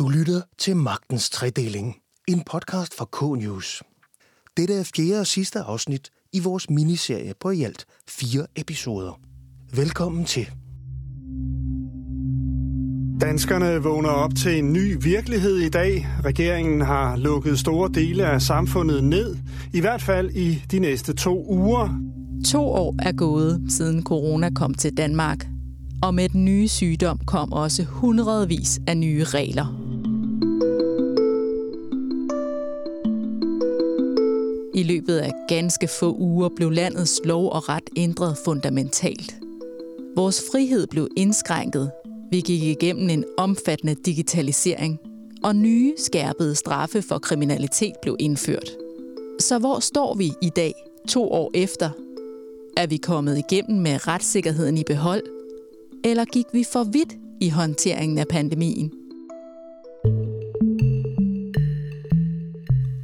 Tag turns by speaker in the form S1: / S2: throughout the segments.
S1: Du lytter til Magtens Tredeling, en podcast fra K-News. Dette er fjerde og sidste afsnit i vores miniserie på i alt fire episoder. Velkommen til.
S2: Danskerne vågner op til en ny virkelighed i dag. Regeringen har lukket store dele af samfundet ned, i hvert fald i de næste to uger.
S3: To år er gået, siden corona kom til Danmark. Og med den nye sygdom kom også hundredvis af nye regler. Løbet af ganske få uger blev landets lov og ret ændret fundamentalt. Vores frihed blev indskrænket. Vi gik igennem en omfattende digitalisering, og nye skærpede straffe for kriminalitet blev indført. Så hvor står vi i dag, to år efter? Er vi kommet igennem med retssikkerheden i behold? Eller gik vi for vidt i håndteringen af pandemien?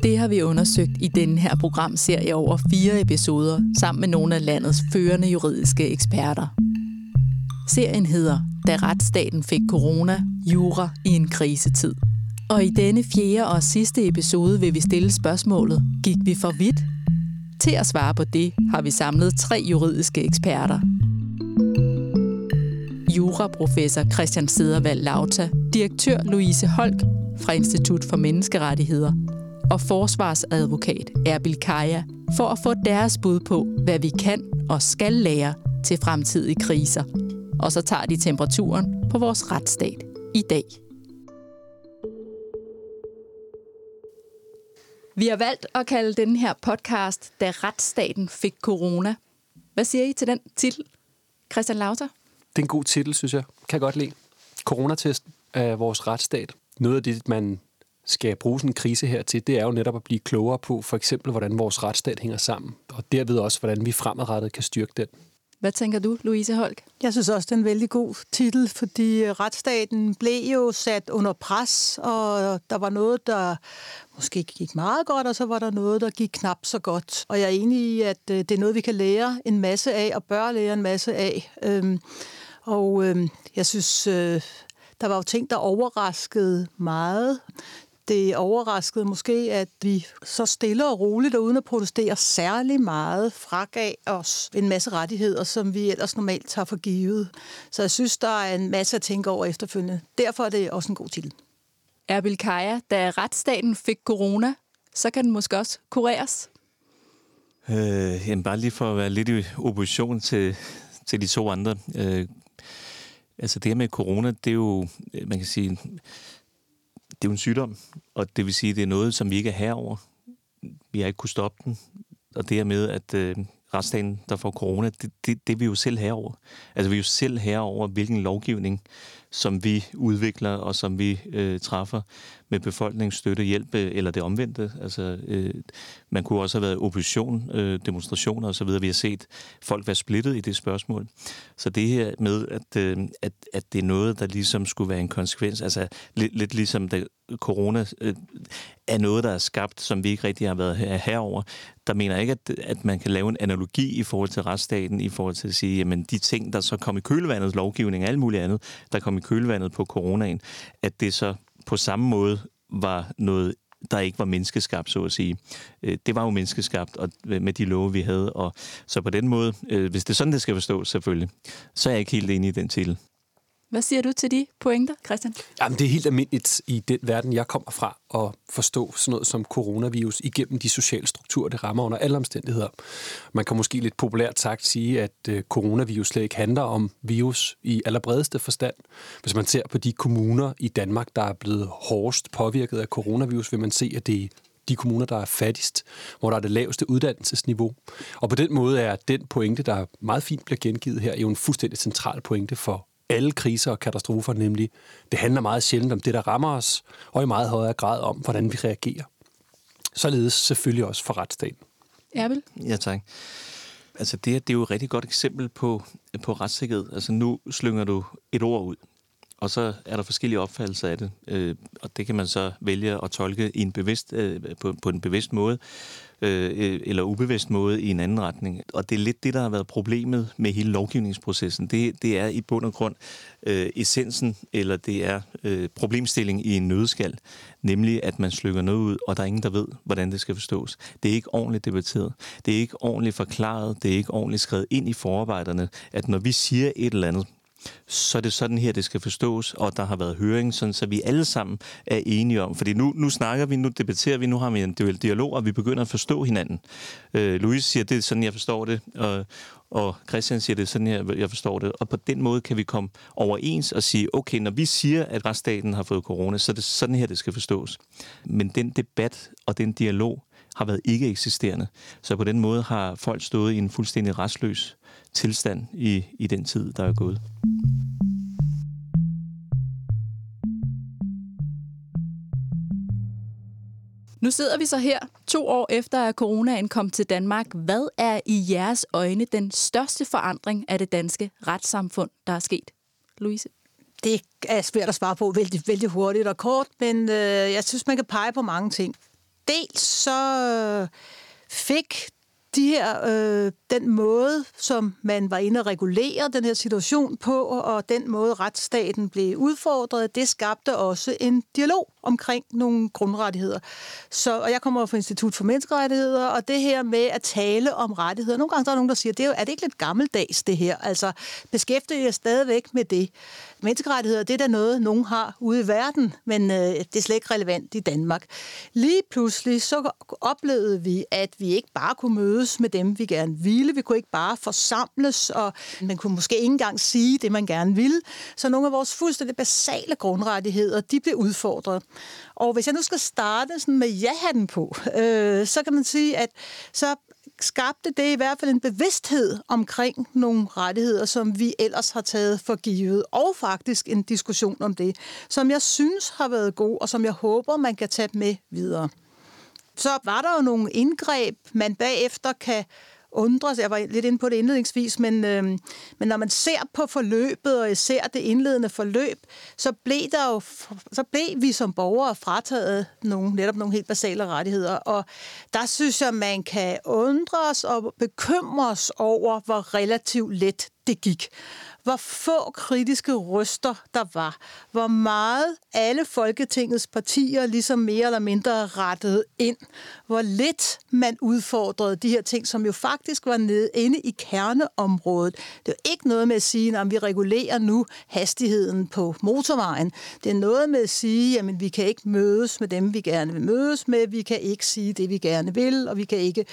S3: Det har vi undersøgt i denne her programserie over fire episoder sammen med nogle af landets førende juridiske eksperter. Serien hedder Da retsstaten fik corona, jura i en krisetid. Og i denne fjerde og sidste episode vil vi stille spørgsmålet, gik vi for vidt? Til at svare på det har vi samlet tre juridiske eksperter. Juraprofessor Christian Sedervald Lauta, direktør Louise Holk fra Institut for Menneskerettigheder og forsvarsadvokat Erbil Kaja for at få deres bud på, hvad vi kan og skal lære til fremtidige kriser. Og så tager de temperaturen på vores retsstat i dag. Vi har valgt at kalde den her podcast, da retsstaten fik corona. Hvad siger I til den titel, Christian Lauter?
S4: Det er en god titel, synes jeg. Kan jeg godt lide. Coronatesten af vores retsstat. Noget af det, man skal bruge sådan en krise her til, det er jo netop at blive klogere på, for eksempel, hvordan vores retsstat hænger sammen, og derved også, hvordan vi fremadrettet kan styrke den.
S3: Hvad tænker du, Louise Holk?
S5: Jeg synes også, det er en vældig god titel, fordi retsstaten blev jo sat under pres, og der var noget, der måske gik meget godt, og så var der noget, der gik knap så godt. Og jeg er enig i, at øh, det er noget, vi kan lære en masse af, og bør lære en masse af. Øhm, og øhm, jeg synes, øh, der var jo ting, der overraskede meget. Det overraskede måske, at vi så stille og roligt og uden at protestere særlig meget fragav os en masse rettigheder, som vi ellers normalt tager for givet. Så jeg synes, der er en masse at tænke over efterfølgende. Derfor er det også en god titel.
S3: Erbil Kaja, da retsstaten fik corona, så kan den måske også kureres?
S6: Øh, jamen bare lige for at være lidt i opposition til, til de to andre. Øh, altså det her med corona, det er jo, man kan sige, det er jo en sygdom, og det vil sige, det er noget, som vi ikke er herover. Vi har ikke kunnet stoppe den. Og det her med, at øh, retsstaten, der får corona, det, det, det er vi jo selv herover. Altså vi er jo selv herover, hvilken lovgivning, som vi udvikler og som vi øh, træffer med befolkningsstøtte, hjælp øh, eller det omvendte. Altså, øh, man kunne også have været opposition, øh, demonstrationer osv. Vi har set folk være splittet i det spørgsmål. Så det her med, at, øh, at, at det er noget, der ligesom skulle være en konsekvens, altså lidt, lidt ligesom da corona øh, er noget, der er skabt, som vi ikke rigtig har været her, herover. Der mener jeg ikke, at, at man kan lave en analogi i forhold til retsstaten, i forhold til at sige, jamen de ting, der så kom i kølvandet, lovgivning og alt muligt andet, der kom i kølvandet på coronaen, at det så på samme måde var noget der ikke var menneskeskabt, så at sige. Øh, det var jo menneskeskabt og med de love, vi havde. Og så på den måde, øh, hvis det er sådan, det skal forstås selvfølgelig, så er jeg ikke helt enig i den titel.
S3: Hvad siger du til de pointer, Christian?
S4: Jamen, det er helt almindeligt i den verden, jeg kommer fra, at forstå sådan noget som coronavirus igennem de sociale strukturer, det rammer under alle omstændigheder. Man kan måske lidt populært sagt sige, at øh, coronavirus slet ikke handler om virus i allerbredeste forstand. Hvis man ser på de kommuner i Danmark, der er blevet hårdest påvirket af coronavirus, vil man se, at det er de kommuner, der er fattigst, hvor der er det laveste uddannelsesniveau. Og på den måde er den pointe, der meget fint bliver gengivet her, jo en fuldstændig central pointe for alle kriser og katastrofer, nemlig det handler meget sjældent om det, der rammer os, og i meget højere grad om, hvordan vi reagerer. Således selvfølgelig også for retsstaten.
S3: Erbil?
S6: Ja, tak. Altså det, det er jo et rigtig godt eksempel på, på retssikkerhed. Altså nu slynger du et ord ud, og så er der forskellige opfattelser af det, øh, og det kan man så vælge at tolke i en bevidst, øh, på, på en bevidst måde, Øh, øh, eller ubevidst måde i en anden retning. Og det er lidt det, der har været problemet med hele lovgivningsprocessen. Det, det er i bund og grund øh, essensen, eller det er øh, problemstilling i en nødskal, nemlig at man slykker noget ud, og der er ingen, der ved, hvordan det skal forstås. Det er ikke ordentligt debatteret. Det er ikke ordentligt forklaret. Det er ikke ordentligt skrevet ind i forarbejderne, at når vi siger et eller andet, så er det sådan her, det skal forstås, og der har været høring, sådan, så vi alle sammen er enige om. Fordi nu, nu snakker vi, nu debatterer vi, nu har vi en dialog, og vi begynder at forstå hinanden. Øh, Louise siger, det er sådan, jeg forstår det, og, og Christian siger, det er sådan her, jeg forstår det. Og på den måde kan vi komme overens og sige, okay, når vi siger, at retsstaten har fået corona, så er det sådan her, det skal forstås. Men den debat og den dialog har været ikke eksisterende. Så på den måde har folk stået i en fuldstændig restløs tilstand i, i den tid, der er gået.
S3: Nu sidder vi så her, to år efter at coronaen kom til Danmark. Hvad er i jeres øjne den største forandring af det danske retssamfund, der er sket? Louise?
S5: Det er svært at svare på vældig, vældig hurtigt og kort, men øh, jeg synes, man kan pege på mange ting. Dels så øh, fik de her, øh, den måde, som man var inde og regulere den her situation på, og den måde retsstaten blev udfordret, det skabte også en dialog omkring nogle grundrettigheder. Så, og jeg kommer fra Institut for Menneskerettigheder, og det her med at tale om rettigheder, nogle gange der er nogen, der siger, det er, jo, er det ikke lidt gammeldags det her? Altså, beskæftiger jeg stadigvæk med det? Menneskerettigheder, det er da noget, nogen har ude i verden, men øh, det er slet ikke relevant i Danmark. Lige pludselig så oplevede vi, at vi ikke bare kunne mødes med dem, vi gerne ville. Vi kunne ikke bare forsamles, og man kunne måske ikke engang sige det, man gerne ville. Så nogle af vores fuldstændig basale grundrettigheder, de blev udfordret. Og hvis jeg nu skal starte sådan med ja-hatten på, øh, så kan man sige, at så skabte det i hvert fald en bevidsthed omkring nogle rettigheder, som vi ellers har taget for givet, og faktisk en diskussion om det, som jeg synes har været god, og som jeg håber, man kan tage med videre. Så var der jo nogle indgreb, man bagefter kan undres. Jeg var lidt inde på det indledningsvis, men, øh, men når man ser på forløbet, og især det indledende forløb, så blev, der jo, så blev vi som borgere frataget nogle, netop nogle helt basale rettigheder. Og der synes jeg, man kan undre os og bekymre os over, hvor relativt let det gik hvor få kritiske røster der var, hvor meget alle Folketingets partier ligesom mere eller mindre rettede ind, hvor lidt man udfordrede de her ting, som jo faktisk var nede inde i kerneområdet. Det er ikke noget med at sige, at vi regulerer nu hastigheden på motorvejen. Det er noget med at sige, at vi kan ikke mødes med dem, vi gerne vil mødes med, vi kan ikke sige det, vi gerne vil, og vi kan ikke,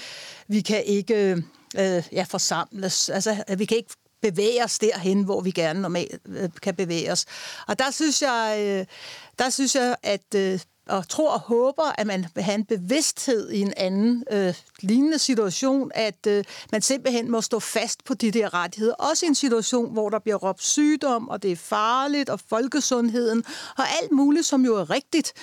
S5: vi kan ikke øh, ja, forsamles. Altså, vi kan ikke bevæge os derhen, hvor vi gerne normalt øh, kan bevæge os. Og der synes jeg, øh, der synes jeg at øh, og tror og håber, at man vil have en bevidsthed i en anden øh, lignende situation, at øh, man simpelthen må stå fast på de der rettigheder. Også i en situation, hvor der bliver råbt sygdom, og det er farligt, og folkesundheden, og alt muligt, som jo er rigtigt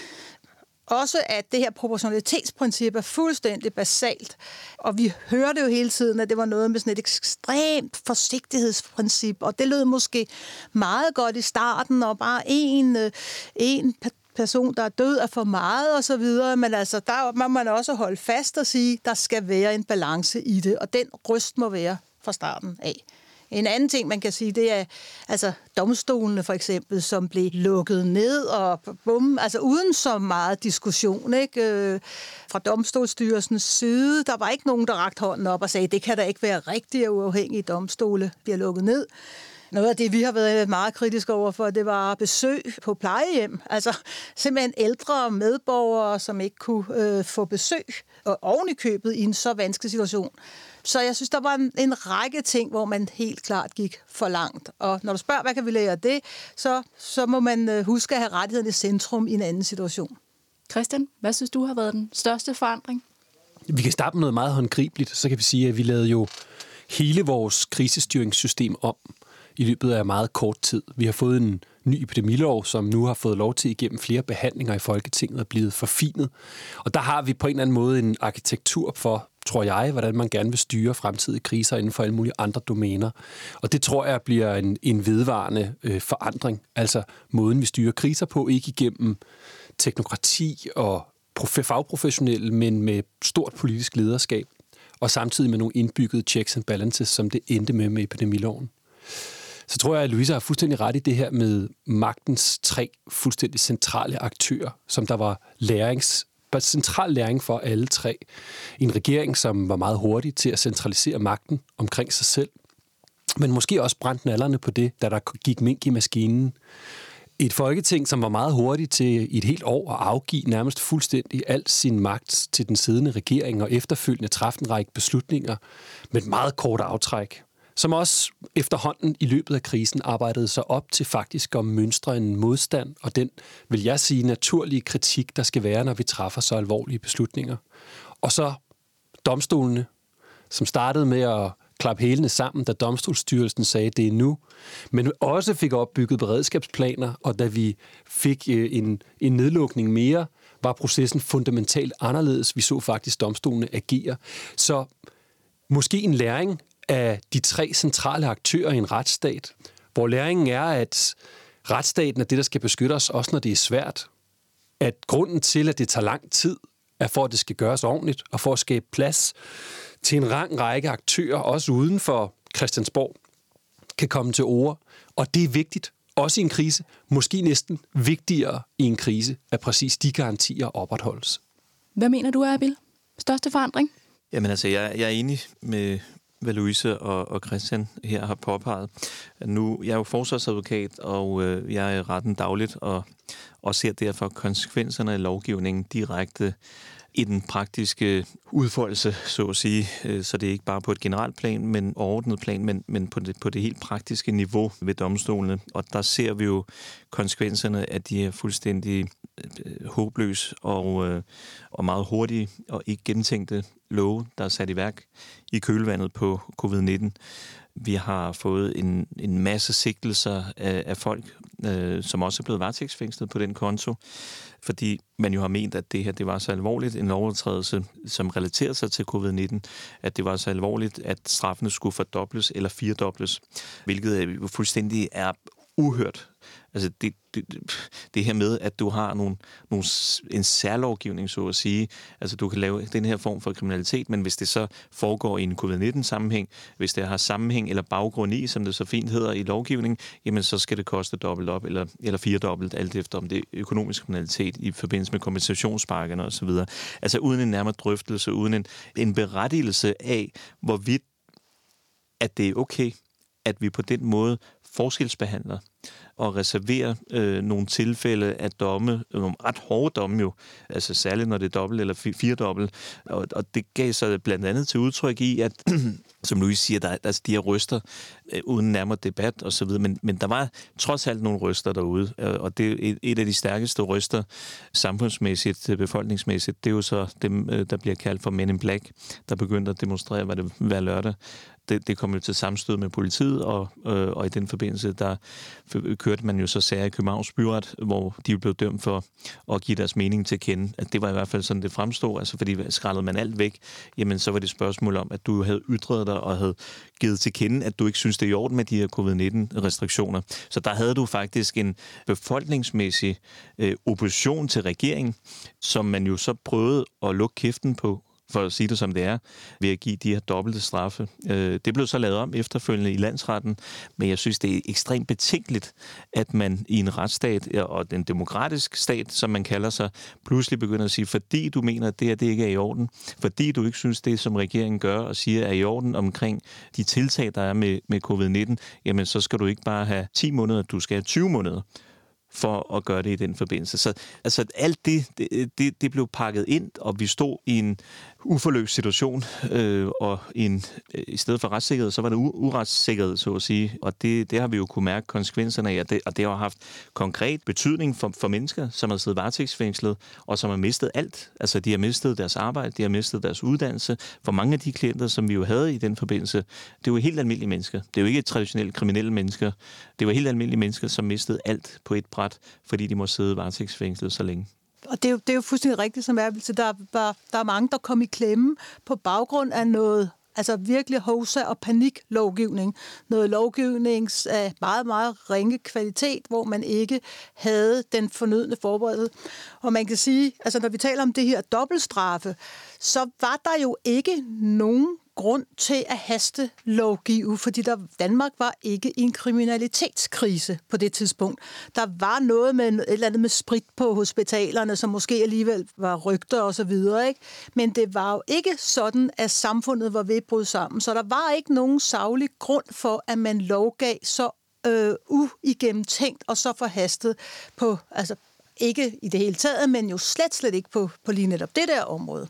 S5: også, at det her proportionalitetsprincip er fuldstændig basalt. Og vi hørte jo hele tiden, at det var noget med sådan et ekstremt forsigtighedsprincip, og det lød måske meget godt i starten, og bare en, øh, en person, der er død, er for meget og så videre, men altså, der må man også holde fast og sige, der skal være en balance i det, og den ryst må være fra starten af. En anden ting, man kan sige, det er altså domstolene for eksempel, som blev lukket ned og bum, altså uden så meget diskussion ikke? Øh, fra domstolstyrelsens side. Der var ikke nogen, der rakte hånden op og sagde, det kan da ikke være rigtigt, at uafhængige domstole bliver lukket ned. Noget af det, vi har været meget kritiske over for, det var besøg på plejehjem. Altså simpelthen ældre medborgere, som ikke kunne øh, få besøg, og oven i købet i en så vanskelig situation. Så jeg synes, der var en, en række ting, hvor man helt klart gik for langt. Og når du spørger, hvad kan vi lære af det, så, så må man øh, huske at have rettigheden i centrum i en anden situation.
S3: Christian, hvad synes du har været den største forandring?
S4: Vi kan starte med noget meget håndgribeligt. Så kan vi sige, at vi lavede jo hele vores krisestyringssystem om i løbet af meget kort tid. Vi har fået en ny epidemilov, som nu har fået lov til igennem flere behandlinger i Folketinget og blevet forfinet. Og der har vi på en eller anden måde en arkitektur for, tror jeg, hvordan man gerne vil styre fremtidige kriser inden for alle mulige andre domæner. Og det tror jeg bliver en, en vedvarende øh, forandring. Altså måden, vi styrer kriser på, ikke igennem teknokrati og fagprofessionelle, men med stort politisk lederskab, og samtidig med nogle indbyggede checks and balances, som det endte med med epidemiloven. Så tror jeg, at Louise har fuldstændig ret i det her med magtens tre fuldstændig centrale aktører, som der var lærings central læring for alle tre. En regering, som var meget hurtig til at centralisere magten omkring sig selv, men måske også brændte nallerne på det, da der gik mink i maskinen. Et folketing, som var meget hurtigt til i et helt år at afgive nærmest fuldstændig al sin magt til den siddende regering og efterfølgende træffe en række beslutninger med et meget kort aftræk som også efterhånden i løbet af krisen arbejdede sig op til faktisk at mønstre en modstand og den, vil jeg sige, naturlige kritik, der skal være, når vi træffer så alvorlige beslutninger. Og så domstolene, som startede med at klappe hælene sammen, da domstolsstyrelsen sagde, det er nu, men også fik opbygget beredskabsplaner, og da vi fik øh, en, en nedlukning mere, var processen fundamentalt anderledes. Vi så faktisk domstolene agere. Så måske en læring af de tre centrale aktører i en retsstat, hvor læringen er, at retsstaten er det, der skal beskytte os, også når det er svært. At grunden til, at det tager lang tid, er for, at det skal gøres ordentligt, og for at skabe plads til en lang række aktører, også uden for Christiansborg, kan komme til ord. Og det er vigtigt, også i en krise, måske næsten vigtigere i en krise, at præcis de garantier opretholdes.
S3: Hvad mener du, Abil? Største forandring?
S6: Jamen altså, jeg, jeg er enig med, hvad Louise og, og Christian her har påpeget. Nu, jeg er jo forsvarsadvokat, og øh, jeg er retten dagligt, og, og ser derfor konsekvenserne af lovgivningen direkte i den praktiske udfoldelse, så at sige. Øh, så det er ikke bare på et generelt plan, men overordnet plan, men, men på, det, på det helt praktiske niveau ved domstolene. Og der ser vi jo konsekvenserne af de her fuldstændig øh, håbløs og, øh, og meget hurtige og ikke gennemtænkte love, der er sat i værk i kølvandet på covid-19. Vi har fået en, en masse sigtelser af, af folk, øh, som også er blevet varetægtsfængslet på den konto, fordi man jo har ment, at det her det var så alvorligt, en lovovertrædelse, som relaterer sig til covid-19, at det var så alvorligt, at straffene skulle fordobles eller firedobles, hvilket øh, jo fuldstændig er uhørt Altså det, det, det her med, at du har nogle, nogle, en særlovgivning, så at sige. Altså du kan lave den her form for kriminalitet, men hvis det så foregår i en covid-19-sammenhæng, hvis det har sammenhæng eller baggrund i, som det så fint hedder i lovgivningen, jamen så skal det koste dobbelt op, eller, eller firedobbelt, alt efter om det er økonomisk kriminalitet i forbindelse med kompensationspakkerne osv. Altså uden en nærmere drøftelse, uden en, en berettigelse af, hvorvidt at det er okay, at vi på den måde forskelsbehandler og reserverer øh, nogle tilfælde af domme, nogle ret hårde domme jo, altså særligt når det er dobbelt eller firedobbelt, og, og det gav sig blandt andet til udtryk i, at som Louis siger, der, altså de her ryster øh, uden nærmere debat og så videre, men, men der var trods alt nogle ryster derude, øh, og det er et, et af de stærkeste ryster samfundsmæssigt, øh, befolkningsmæssigt, det er jo så dem, øh, der bliver kaldt for Men in Black, der begyndte at demonstrere, hvad det hver lørdag det, det kom jo til sammenstød med politiet, og, øh, og i den forbindelse, der kørte man jo så sager i Københavns Byret, hvor de blev dømt for at give deres mening til at kende. At det var i hvert fald sådan, det fremstod, altså fordi skrællede man alt væk, jamen så var det et spørgsmål om, at du havde ytret dig og havde givet til kende, at du ikke synes, det er i orden med de her covid-19-restriktioner. Så der havde du faktisk en befolkningsmæssig øh, opposition til regeringen, som man jo så prøvede at lukke kæften på for at sige det som det er, ved at give de her dobbelte straffe. Øh, det blev så lavet om efterfølgende i landsretten, men jeg synes, det er ekstremt betænkeligt, at man i en retsstat, og den demokratisk stat, som man kalder sig, pludselig begynder at sige, fordi du mener, at det her det ikke er i orden, fordi du ikke synes, det som regeringen gør og siger er i orden omkring de tiltag, der er med, med covid-19, jamen så skal du ikke bare have 10 måneder, du skal have 20 måneder for at gøre det i den forbindelse. Så altså, alt det, det, det blev pakket ind, og vi stod i en uforløst situation, øh, og en, øh, i stedet for retssikkerhed, så var det u- uretssikkerhed, så at sige. Og det, det har vi jo kunne mærke konsekvenserne af, og det, og det har haft konkret betydning for, for mennesker, som har siddet varetægtsfængslet, og som har mistet alt. Altså, de har mistet deres arbejde, de har mistet deres uddannelse. For mange af de klienter, som vi jo havde i den forbindelse, det var helt almindelige mennesker. Det er jo ikke traditionelt kriminelle mennesker. Det var helt almindelige mennesker, som mistede alt på et bræt, fordi de må sidde varetægtsfængslet så længe.
S5: og det er, jo, det er jo fuldstændig rigtigt, som er, så der, der, der er mange, der kom i klemme på baggrund af noget Altså virkelig hovsa og paniklovgivning. Noget lovgivnings af meget, meget ringe kvalitet, hvor man ikke havde den fornødne forberedelse. Og man kan sige, altså når vi taler om det her dobbeltstraffe, så var der jo ikke nogen grund til at haste lovgive, fordi der, Danmark var ikke i en kriminalitetskrise på det tidspunkt. Der var noget med et eller andet med sprit på hospitalerne, som måske alligevel var rygter og så videre, ikke? Men det var jo ikke sådan, at samfundet var ved at bryde sammen. Så der var ikke nogen savlig grund for, at man lovgav så øh, uigennemtænkt og så forhastet på, altså ikke i det hele taget, men jo slet, slet ikke på, på lige netop det der område.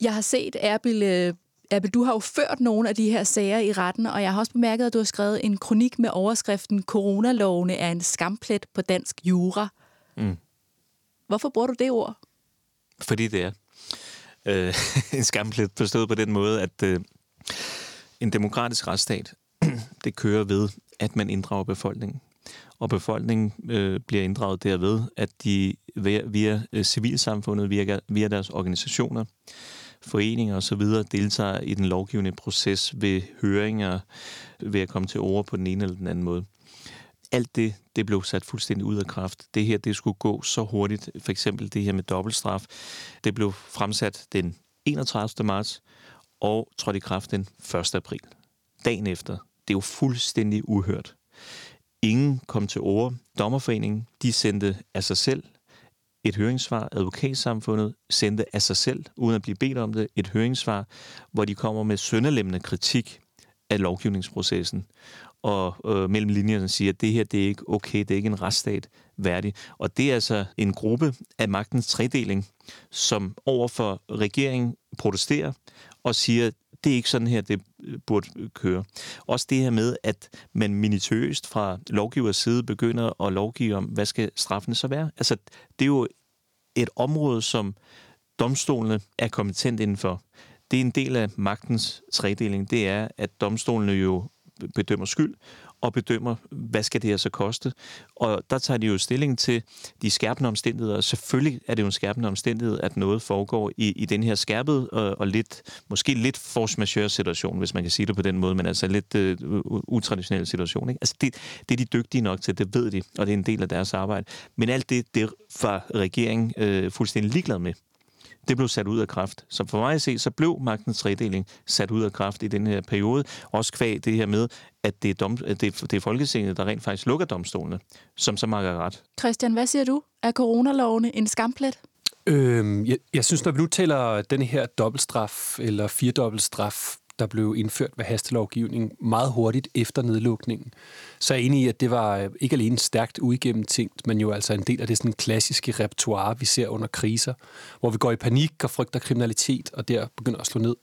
S3: Jeg har set Erbil øh, Abbe, du har jo ført nogle af de her sager i retten, og jeg har også bemærket, at du har skrevet en kronik med overskriften Coronalovene er en skamplet på dansk jura. Mm. Hvorfor bruger du det ord?
S6: Fordi det er øh, en skamplet forstået på den måde, at øh, en demokratisk retsstat, det kører ved, at man inddrager befolkningen. Og befolkningen øh, bliver inddraget derved, at de via, via øh, civilsamfundet, via, via deres organisationer, foreninger osv. deltager i den lovgivende proces ved høringer, ved at komme til ord på den ene eller den anden måde. Alt det, det blev sat fuldstændig ud af kraft. Det her, det skulle gå så hurtigt. For eksempel det her med dobbeltstraf. Det blev fremsat den 31. marts og trådte i kraft den 1. april. Dagen efter. Det er jo fuldstændig uhørt. Ingen kom til ord. Dommerforeningen, de sendte af sig selv et høringssvar. Advokatsamfundet sendte af sig selv, uden at blive bedt om det, et høringssvar, hvor de kommer med sønderlemmende kritik af lovgivningsprocessen. Og øh, mellem linjerne siger, at det her det er ikke okay, det er ikke en retsstat værdig. Og det er altså en gruppe af magtens tredeling, som overfor regeringen protesterer og siger, det er ikke sådan her, det øh, burde øh, køre. Også det her med, at man minutiøst fra lovgivers side begynder at lovgive om, hvad skal straffen så være? Altså, det er jo et område, som domstolene er kompetent indenfor. Det er en del af magtens tredeling. Det er, at domstolene jo bedømmer skyld, og bedømmer, hvad skal det her så koste. Og der tager de jo stilling til de skærpende omstændigheder. Selvfølgelig er det jo en skærpende omstændighed, at noget foregår i, i den her skærpede og, øh, og lidt, måske lidt force majeure situation, hvis man kan sige det på den måde, men altså lidt uh, utraditionel situation. Ikke? Altså det, det er de dygtige nok til, det ved de, og det er en del af deres arbejde. Men alt det, det var regeringen uh, fuldstændig ligeglad med det blev sat ud af kraft. Så for mig at se, så blev magtens tredeling sat ud af kraft i den her periode. Også kvæg det her med, at det er, dom, at det, er, det er Folketinget, der rent faktisk lukker domstolene, som så meget ret.
S3: Christian, hvad siger du? Er coronalovene en skamplet?
S4: Øhm, jeg, jeg synes, når vi nu taler den her dobbeltstraf eller firedobbeltstraf der blev indført ved hastelovgivning meget hurtigt efter nedlukningen. Så er jeg enig i, at det var øh, ikke alene stærkt uigennemtænkt, men jo altså en del af det sådan klassiske repertoire, vi ser under kriser, hvor vi går i panik og frygter kriminalitet, og der begynder at slå ned.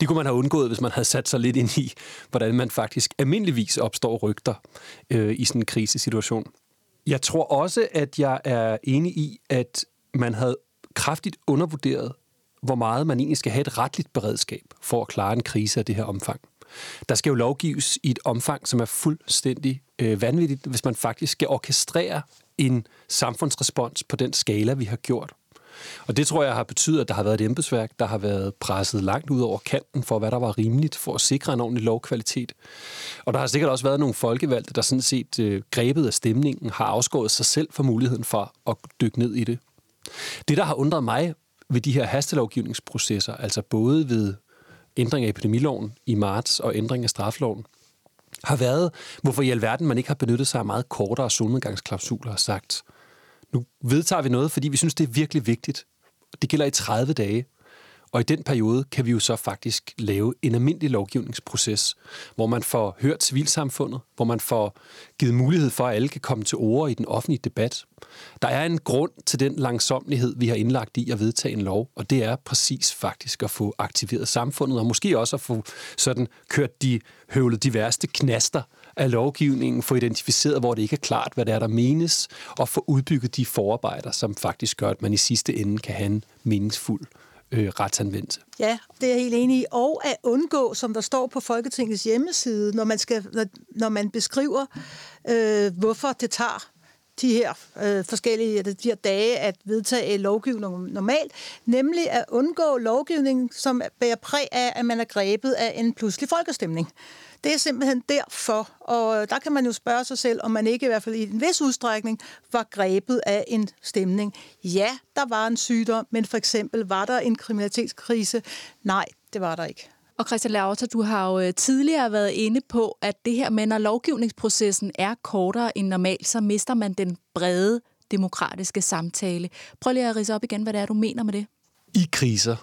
S4: Det kunne man have undgået, hvis man havde sat sig lidt ind i, hvordan man faktisk almindeligvis opstår rygter øh, i sådan en krisesituation. Jeg tror også, at jeg er enig i, at man havde kraftigt undervurderet hvor meget man egentlig skal have et retligt beredskab for at klare en krise af det her omfang. Der skal jo lovgives i et omfang, som er fuldstændig øh, vanvittigt, hvis man faktisk skal orkestrere en samfundsrespons på den skala, vi har gjort. Og det tror jeg har betydet, at der har været et embedsværk, der har været presset langt ud over kanten for, hvad der var rimeligt for at sikre en ordentlig lovkvalitet. Og der har sikkert også været nogle folkevalgte, der sådan set øh, grebet af stemningen, har afskåret sig selv for muligheden for at dykke ned i det. Det, der har undret mig ved de her hastelovgivningsprocesser, altså både ved ændring af epidemiloven i marts og ændring af strafloven, har været, hvorfor i alverden man ikke har benyttet sig af meget kortere solnedgangsklausuler og sagt, nu vedtager vi noget, fordi vi synes, det er virkelig vigtigt. Det gælder i 30 dage. Og i den periode kan vi jo så faktisk lave en almindelig lovgivningsproces, hvor man får hørt civilsamfundet, hvor man får givet mulighed for, at alle kan komme til ord i den offentlige debat. Der er en grund til den langsomlighed, vi har indlagt i at vedtage en lov, og det er præcis faktisk at få aktiveret samfundet, og måske også at få sådan kørt de høvlet de værste knaster af lovgivningen, få identificeret, hvor det ikke er klart, hvad det er, der menes, og få udbygget de forarbejder, som faktisk gør, at man i sidste ende kan have en meningsfuld øh, retsanvendelse.
S5: Ja, det er jeg helt enig i. Og at undgå, som der står på Folketingets hjemmeside, når man, skal, når, når man beskriver, øh, hvorfor det tager de her øh, forskellige de her dage at vedtage lovgivning normalt, nemlig at undgå lovgivning, som bærer præg af, at man er grebet af en pludselig folkestemning. Det er simpelthen derfor, og der kan man jo spørge sig selv, om man ikke i hvert fald i en vis udstrækning var grebet af en stemning. Ja, der var en sygdom, men for eksempel var der en kriminalitetskrise? Nej, det var der ikke.
S3: Og Christian Lauter, du har jo øh, tidligere været inde på, at det her med, når lovgivningsprocessen er kortere end normalt, så mister man den brede demokratiske samtale. Prøv lige at rise op igen, hvad det er, du mener med det.
S4: I kriser,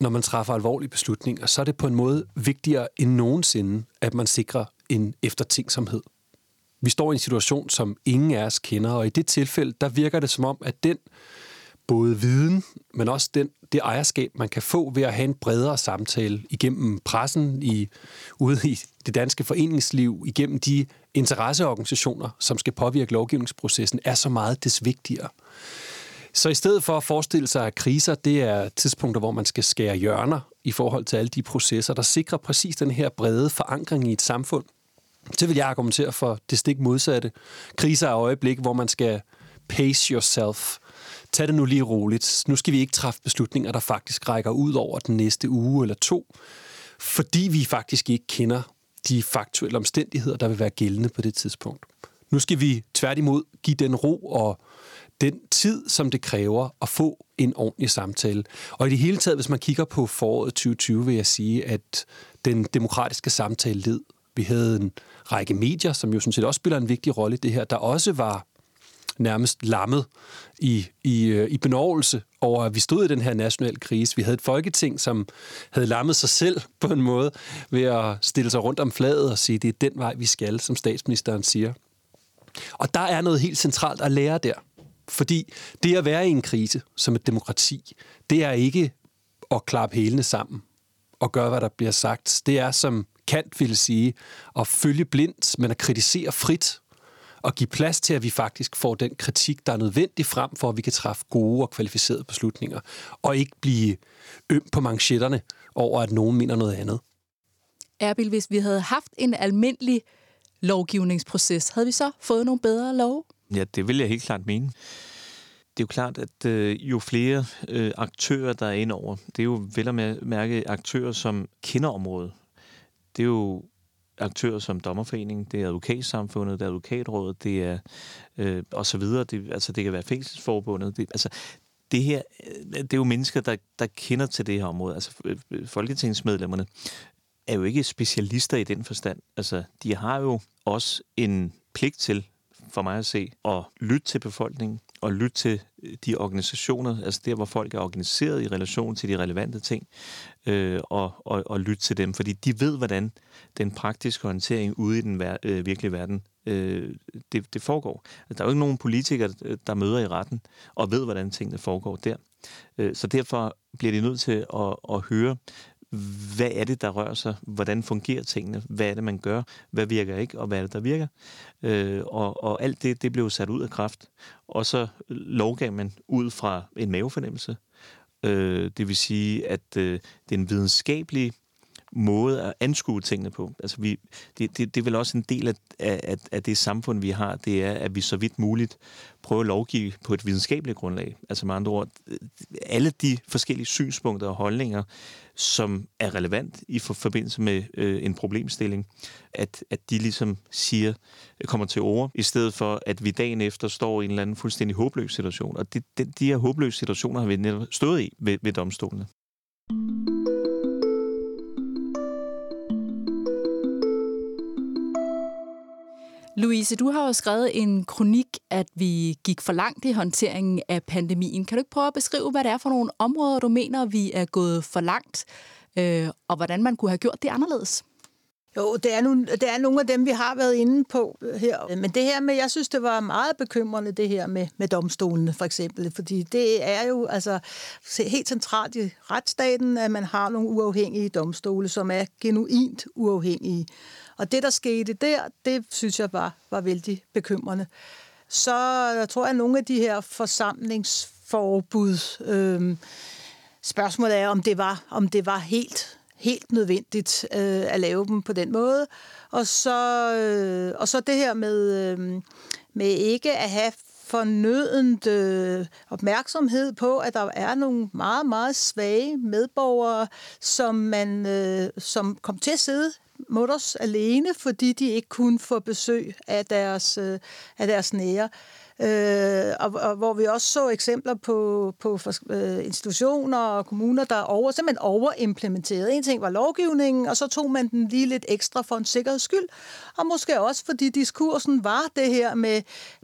S4: når man træffer alvorlige beslutninger, så er det på en måde vigtigere end nogensinde, at man sikrer en eftertænksomhed. Vi står i en situation, som ingen af os kender, og i det tilfælde, der virker det som om, at den både viden, men også den, det ejerskab, man kan få ved at have en bredere samtale igennem pressen, i, ude i det danske foreningsliv, igennem de interesseorganisationer, som skal påvirke lovgivningsprocessen, er så meget des vigtigere. Så i stedet for at forestille sig, at kriser det er tidspunkter, hvor man skal skære hjørner i forhold til alle de processer, der sikrer præcis den her brede forankring i et samfund, så vil jeg argumentere for det stik modsatte. Kriser er øjeblik, hvor man skal pace yourself. Tag det nu lige roligt. Nu skal vi ikke træffe beslutninger, der faktisk rækker ud over den næste uge eller to, fordi vi faktisk ikke kender de faktuelle omstændigheder, der vil være gældende på det tidspunkt. Nu skal vi tværtimod give den ro og den tid, som det kræver at få en ordentlig samtale. Og i det hele taget, hvis man kigger på foråret 2020, vil jeg sige, at den demokratiske samtale led. Vi havde en række medier, som jo sådan set også spiller en vigtig rolle i det her, der også var nærmest lammet i, i, øh, i benovelse over, at vi stod i den her nationale krise. Vi havde et folketing, som havde lammet sig selv på en måde ved at stille sig rundt om fladet og sige, det er den vej, vi skal, som statsministeren siger. Og der er noget helt centralt at lære der. Fordi det at være i en krise som et demokrati, det er ikke at klappe hælene sammen og gøre, hvad der bliver sagt. Det er, som Kant ville sige, at følge blindt, men at kritisere frit og give plads til, at vi faktisk får den kritik, der er nødvendig frem for, at vi kan træffe gode og kvalificerede beslutninger, og ikke blive øm på manchetterne over, at nogen mener noget andet.
S3: Erbil, hvis vi havde haft en almindelig lovgivningsproces, havde vi så fået nogle bedre lov?
S6: Ja, det vil jeg helt klart mene. Det er jo klart, at øh, jo flere øh, aktører, der er ind over, det er jo vel at mærke aktører, som kender området. Det er jo aktører som Dommerforeningen, det er advokatsamfundet, det er advokatrådet, det er øh, og så videre. Det, altså, det kan være fængselsforbundet. Det, altså, det her, øh, det er jo mennesker, der, der kender til det her område. Altså, øh, folketingsmedlemmerne er jo ikke specialister i den forstand. Altså, de har jo også en pligt til for mig at se, at lytte til befolkningen og lytte til øh, de organisationer, altså der, hvor folk er organiseret i relation til de relevante ting, øh, og, og, og lytte til dem, fordi de ved, hvordan den praktiske håndtering ude i den ver- øh, virkelige verden, øh, det, det foregår. Altså, der er jo ikke nogen politikere, øh, der møder i retten og ved, hvordan tingene foregår der. Øh, så derfor bliver de nødt til at, at høre, hvad er det, der rører sig? Hvordan fungerer tingene? Hvad er det, man gør? Hvad virker ikke? Og hvad er det, der virker? Øh, og, og alt det, det blev sat ud af kraft. Og så lovgav man ud fra en mavefornemmelse. Øh, det vil sige, at øh, den videnskabelige måde at anskue tingene på. Altså vi, det, det, det er vel også en del af, af, af det samfund, vi har, det er, at vi så vidt muligt prøver at lovgive på et videnskabeligt grundlag. Altså med andre ord, alle de forskellige synspunkter og holdninger, som er relevant i for, forbindelse med øh, en problemstilling, at, at de ligesom siger, kommer til ord, i stedet for, at vi dagen efter står i en eller anden fuldstændig håbløs situation. Og det, de, de her håbløse situationer har vi netop stået i ved, ved domstolene.
S3: Louise, du har jo skrevet en kronik, at vi gik for langt i håndteringen af pandemien. Kan du ikke prøve at beskrive, hvad det er for nogle områder, du mener, vi er gået for langt, øh, og hvordan man kunne have gjort det anderledes?
S5: Jo, det er, nogle, det er nogle af dem, vi har været inde på her. Men det her med, jeg synes, det var meget bekymrende, det her med, med domstolene, for eksempel. Fordi det er jo altså helt centralt i retsstaten, at man har nogle uafhængige domstole, som er genuint uafhængige. Og det, der skete der, det synes jeg var, var vældig bekymrende. Så jeg tror jeg, at nogle af de her forsamlingsforbud, øh, spørgsmålet er, om det var, om det var helt, helt nødvendigt øh, at lave dem på den måde. Og så, øh, og så det her med, øh, med ikke at have fornødent øh, opmærksomhed på, at der er nogle meget, meget svage medborgere, som man øh, som kom til at sidde mutters alene, fordi de ikke kunne få besøg af deres, øh, af deres nære. Øh, og, og hvor vi også så eksempler på, på øh, institutioner og kommuner, der over, simpelthen overimplementerede. En ting var lovgivningen, og så tog man den lige lidt ekstra for en sikkerheds skyld, og måske også fordi diskursen var det her med,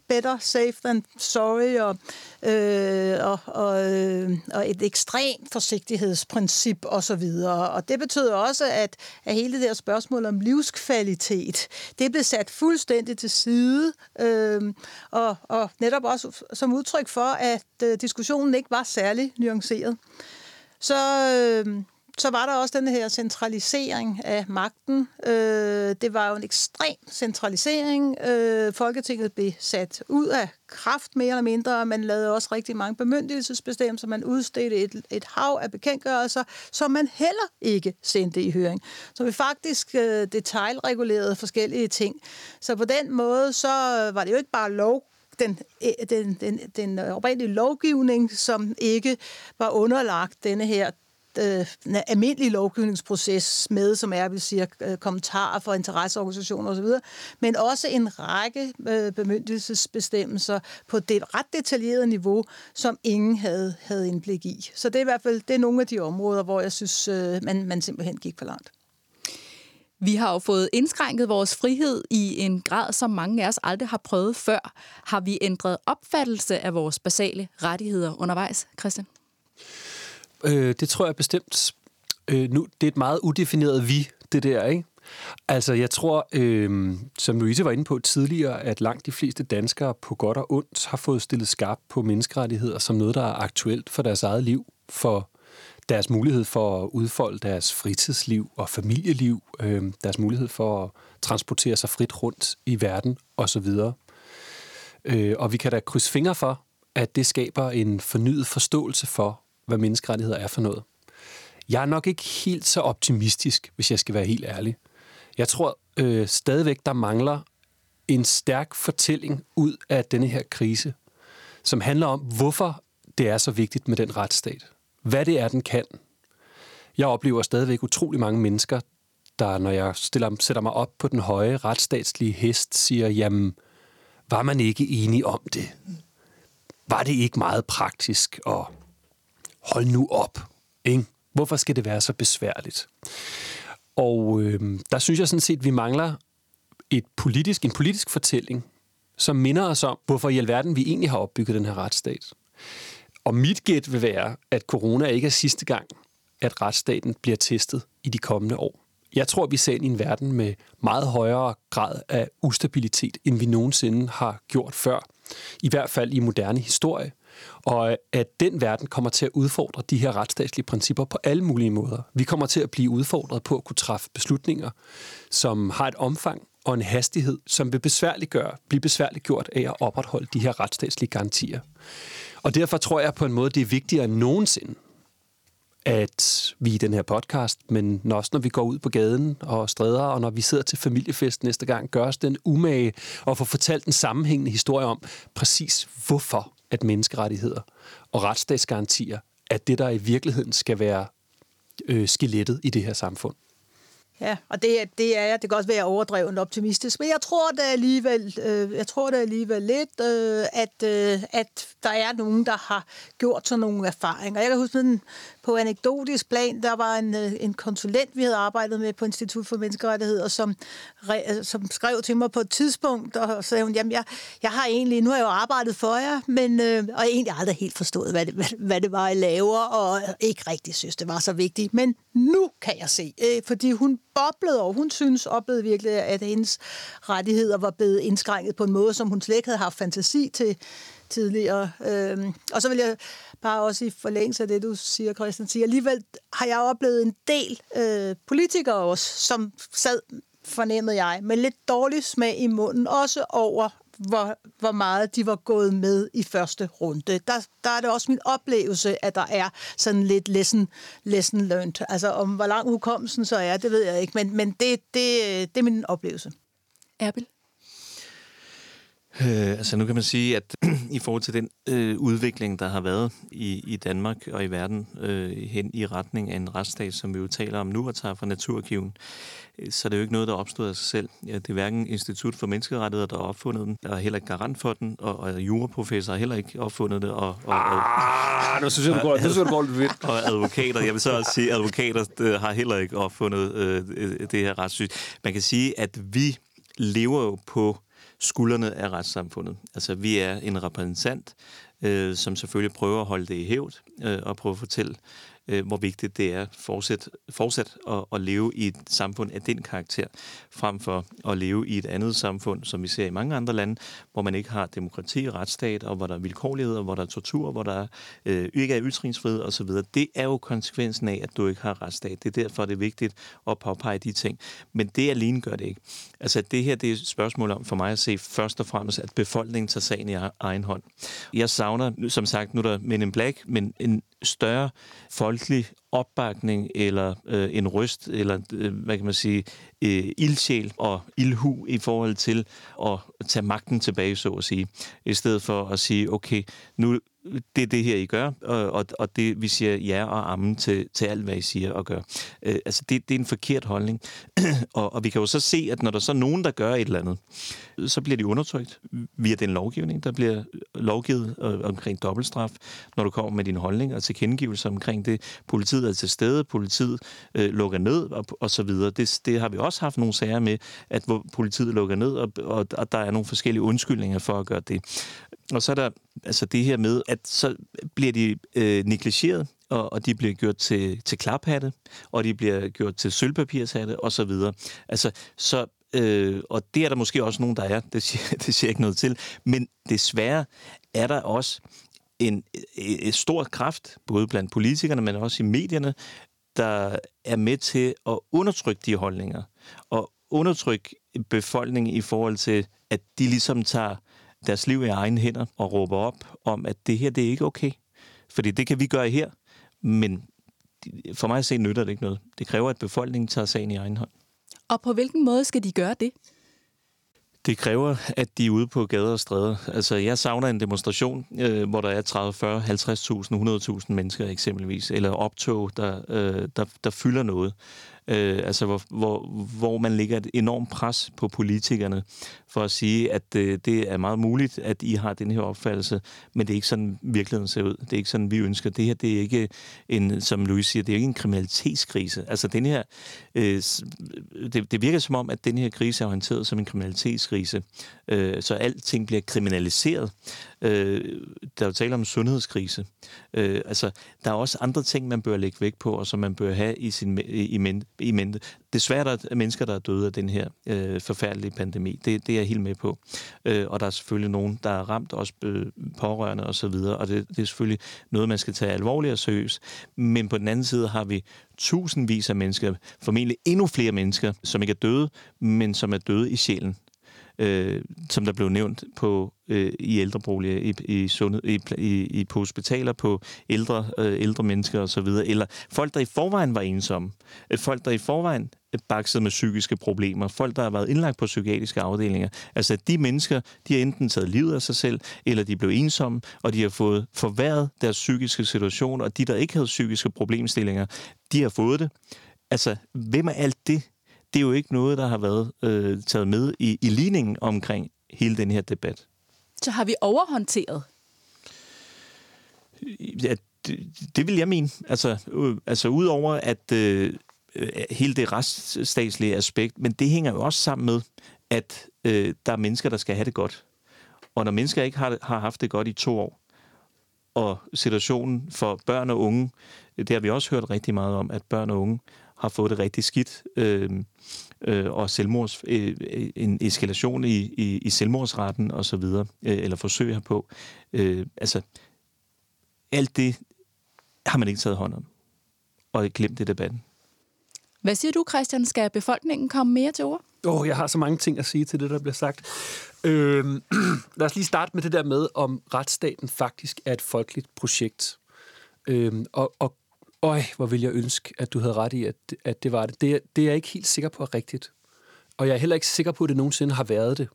S5: better safe than sorry, og, øh, og, og, øh, og et ekstremt forsigtighedsprincip osv. Og, og det betyder også, at, at hele det her spørgsmål om livskvalitet, det blev sat fuldstændig til side, øh, og, og netop også som udtryk for, at øh, diskussionen ikke var særlig nuanceret. Så... Øh, så var der også den her centralisering af magten. Øh, det var jo en ekstrem centralisering. Øh, Folketinget blev sat ud af kraft mere eller mindre. Man lavede også rigtig mange bemyndigelsesbestemmelser. Man udstedte et, et hav af bekendtgørelser, som man heller ikke sendte i høring. Så vi faktisk øh, detaljregulerede forskellige ting. Så på den måde, så var det jo ikke bare lov den, den, den, den oprindelige lovgivning, som ikke var underlagt denne her øh, almindelig lovgivningsproces med, som er, vil sige, øh, kommentarer fra interesseorganisationer osv., men også en række øh, bemyndigelsesbestemmelser på det ret detaljerede niveau, som ingen havde, havde indblik i. Så det er i hvert fald det er nogle af de områder, hvor jeg synes, øh, man, man simpelthen gik for langt.
S3: Vi har jo fået indskrænket vores frihed i en grad, som mange af os aldrig har prøvet før. Har vi ændret opfattelse af vores basale rettigheder undervejs, Christian?
S4: Øh, det tror jeg bestemt. Øh, nu, det er et meget udefineret vi, det der, ikke? Altså, jeg tror, øh, som Louise var inde på tidligere, at langt de fleste danskere på godt og ondt har fået stillet skarp på menneskerettigheder som noget, der er aktuelt for deres eget liv, for deres mulighed for at udfolde deres fritidsliv og familieliv, øh, deres mulighed for at transportere sig frit rundt i verden osv. Øh, og vi kan da krydse fingre for, at det skaber en fornyet forståelse for, hvad menneskerettigheder er for noget. Jeg er nok ikke helt så optimistisk, hvis jeg skal være helt ærlig. Jeg tror øh, stadigvæk, der mangler en stærk fortælling ud af denne her krise, som handler om, hvorfor det er så vigtigt med den retsstat. Hvad det er, den kan. Jeg oplever stadigvæk utrolig mange mennesker, der, når jeg stiller, sætter mig op på den høje retsstatslige hest, siger, jamen, var man ikke enig om det? Var det ikke meget praktisk og hold nu op. Ikke? Hvorfor skal det være så besværligt? Og øh, der synes jeg sådan set, at vi mangler et politisk, en politisk fortælling, som minder os om, hvorfor i alverden vi egentlig har opbygget den her retsstat. Og mit gæt vil være, at corona ikke er sidste gang, at retsstaten bliver testet i de kommende år. Jeg tror, vi ser ind i en verden med meget højere grad af ustabilitet, end vi nogensinde har gjort før. I hvert fald i moderne historie og at den verden kommer til at udfordre de her retsstatslige principper på alle mulige måder. Vi kommer til at blive udfordret på at kunne træffe beslutninger, som har et omfang og en hastighed, som vil besværliggøre, blive besværligt gjort af at opretholde de her retsstatslige garantier. Og derfor tror jeg på en måde, det er vigtigere end nogensinde, at vi i den her podcast, men også når vi går ud på gaden og stræder, og når vi sidder til familiefest næste gang, gør os den umage og får fortalt en sammenhængende historie om præcis hvorfor at menneskerettigheder og retsstatsgarantier er det, der i virkeligheden skal være øh, skelettet i det her samfund.
S5: Ja, og det, det er jeg. Det kan også være overdrevet optimistisk, men jeg tror det alligevel, øh, jeg tror det alligevel lidt, øh, at, øh, at der er nogen, der har gjort sådan nogle erfaringer. Jeg kan huske, den, på anekdotisk plan, der var en, øh, en konsulent, vi havde arbejdet med på Institut for Menneskerettigheder, som, re, øh, som skrev til mig på et tidspunkt, og sagde hun, jamen jeg, jeg har egentlig, nu har jeg jo arbejdet for jer, men, øh, og jeg egentlig aldrig helt forstået, hvad det, hvad, hvad det var, I laver, og ikke rigtig synes, det var så vigtigt. Men nu kan jeg se, øh, fordi hun boblede over, hun synes, oplevede virkelig, at hendes rettigheder var blevet indskrænket på en måde, som hun slet ikke havde haft fantasi til, tidligere. Øhm, og så vil jeg bare også i forlængelse af det, du siger, Christian, sige, alligevel har jeg oplevet en del øh, politikere også, som sad, fornemmede jeg, med lidt dårlig smag i munden, også over hvor, hvor meget de var gået med i første runde. Der, der er det også min oplevelse, at der er sådan lidt lesson, lesson learned. Altså om hvor lang hukommelsen så er, det ved jeg ikke, men, men det, det, det er min oplevelse.
S3: Erbil?
S6: Øh, altså nu kan man sige, at i forhold til den øh, udvikling, der har været i, i Danmark og i verden øh, hen i retning af en retsstat, som vi jo taler om nu og tager fra naturkiven, øh, så er det jo ikke noget, der er opstået af sig selv. Ja, det er hverken Institut for Menneskerettigheder, der har opfundet den, der er heller ikke garant for den, og, og juraprofessor har heller ikke opfundet det. Og, og,
S4: ah, nu synes jeg, du går, nu synes jeg, du går lidt vidt.
S6: Og advokater, jeg vil så også sige, at advokater øh, har heller ikke opfundet øh, det her retssystem. Man kan sige, at vi lever jo på skuldrene af retssamfundet. Altså, vi er en repræsentant, øh, som selvfølgelig prøver at holde det i hævd øh, og prøve at fortælle øh, hvor vigtigt det er fortsat, fortsat at, at leve i et samfund af den karakter, frem for at leve i et andet samfund, som vi ser i mange andre lande, hvor man ikke har demokrati, retsstat, og hvor der er vilkårlighed, og hvor der er tortur, hvor der øh, ikke er ytringsfrihed osv. Det er jo konsekvensen af, at du ikke har retsstat. Det er derfor, det er vigtigt at påpege de ting. Men det alene gør det ikke. Altså det her, det er et spørgsmål om for mig at se først og fremmest, at befolkningen tager sagen i e-, egen hånd. Jeg savner, som sagt, nu er der Men in Black, men en større folkelig opbakning eller øh, en røst, eller øh, hvad kan man sige, øh, ildsjæl og ildhu i forhold til at tage magten tilbage, så at sige. I stedet for at sige, okay, nu det er det her, I gør, og, og det, vi siger ja og ammen til, til alt, hvad I siger og gør. Øh, altså, det, det er en forkert holdning. og, og vi kan jo så se, at når der så er nogen, der gør et eller andet, så bliver de undertrykt via den lovgivning, der bliver lovgivet øh, omkring dobbeltstraf, når du kommer med din holdning og tilkendegivelser omkring det. Politiet er til stede, politiet øh, lukker ned og, og så videre. Det, det har vi også haft nogle sager med, at hvor politiet lukker ned, og, og, og der er nogle forskellige undskyldninger for at gøre det. Og så er der altså det her med, at så bliver de øh, negligeret, og, og de bliver gjort til, til klaphatte, og de bliver gjort til sølvpapirshatte, og så videre. Altså, så Øh, og det er der måske også nogen, der er. Det siger, det siger jeg ikke noget til. Men desværre er der også en, øh, en stor kraft, både blandt politikerne, men også i medierne, der er med til at undertrykke de holdninger. Og undertrykke befolkningen i forhold til, at de ligesom tager deres liv i egne hænder og råber op om, at det her, det er ikke okay. Fordi det kan vi gøre her, men for mig at se, nytter det ikke noget. Det kræver, at befolkningen tager sagen i egen hånd.
S3: Og på hvilken måde skal de gøre det?
S6: Det kræver, at de er ude på gader og stræder. Altså, jeg savner en demonstration, øh, hvor der er 30, 40, 50.000, 100.000 mennesker eksempelvis, eller optog, der, øh, der, der fylder noget øh, altså hvor, hvor, hvor man lægger et enormt pres på politikerne for at sige, at øh, det er meget muligt, at I har den her opfattelse, men det er ikke sådan, virkeligheden ser ud. Det er ikke sådan, vi ønsker. Det her, det er ikke en, som Louis siger, det er ikke en kriminalitetskrise. Altså den her, øh, det, det virker som om, at den her krise er orienteret som en kriminalitetskrise, øh, så alting bliver kriminaliseret. Øh, der er jo tale om en sundhedskrise. Øh, altså, der er også andre ting, man bør lægge vægt på, og som man bør have i, sin, i, mente, i mente. Desværre der er mennesker, der er døde af den her øh, forfærdelige pandemi. Det, det er jeg helt med på. Øh, og der er selvfølgelig nogen, der er ramt, også øh, pårørende osv., og, og det, det er selvfølgelig noget, man skal tage alvorligt og seriøst. Men på den anden side har vi tusindvis af mennesker, formentlig endnu flere mennesker, som ikke er døde, men som er døde i sjælen øh, som der blev nævnt på øh, i ældreboliger, i, i, sundhed, i, i, i på hospitaler, på ældre, øh, ældre mennesker osv., eller folk, der i forvejen var ensomme, øh, folk, der i forvejen øh, bakset med psykiske problemer, folk, der har været indlagt på psykiatriske afdelinger. Altså, de mennesker, de har enten taget livet af sig selv, eller de blev ensomme, og de har fået forværret deres psykiske situation, og de, der ikke havde psykiske problemstillinger, de har fået det. Altså, hvem er alt det det er jo ikke noget, der har været øh, taget med i, i ligningen omkring hele den her debat.
S3: Så har vi overhåndteret?
S6: Ja, det, det vil jeg mene. Altså, øh, altså udover at øh, hele det retsstatslige aspekt, men det hænger jo også sammen med, at øh, der er mennesker, der skal have det godt. Og når mennesker ikke har, har haft det godt i to år, og situationen for børn og unge, det har vi også hørt rigtig meget om, at børn og unge har fået det rigtig skidt, øh, øh, og selvmords, øh, en eskalation i, i, i selvmordsretten og så videre, øh, eller forsøg herpå. Øh, altså, alt det har man ikke taget hånd om, og glemt det debatten.
S3: Hvad siger du, Christian? Skal befolkningen komme mere til ord?
S4: Åh, oh, jeg har så mange ting at sige til det, der bliver sagt. Øh, lad os lige starte med det der med, om retsstaten faktisk er et folkeligt projekt. Øh, og, og Øj, hvor vil jeg ønske, at du havde ret i, at, at det var det. det. Det er jeg ikke helt sikker på er rigtigt. Og jeg er heller ikke sikker på, at det nogensinde har været det.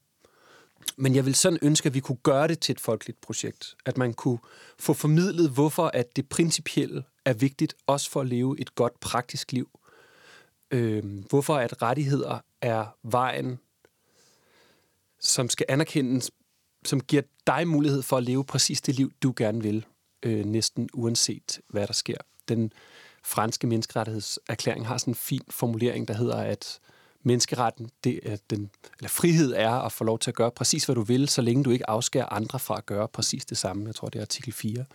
S4: Men jeg vil sådan ønske, at vi kunne gøre det til et folkeligt projekt. At man kunne få formidlet, hvorfor at det principielle er vigtigt, også for at leve et godt praktisk liv. Øh, hvorfor at rettigheder er vejen, som skal anerkendes, som giver dig mulighed for at leve præcis det liv, du gerne vil, øh, næsten uanset hvad der sker. Den franske menneskerettighedserklæring har sådan en fin formulering, der hedder, at menneskeretten, det er den, eller frihed er at få lov til at gøre præcis, hvad du vil, så længe du ikke afskærer andre fra at gøre præcis det samme. Jeg tror, det er artikel 4.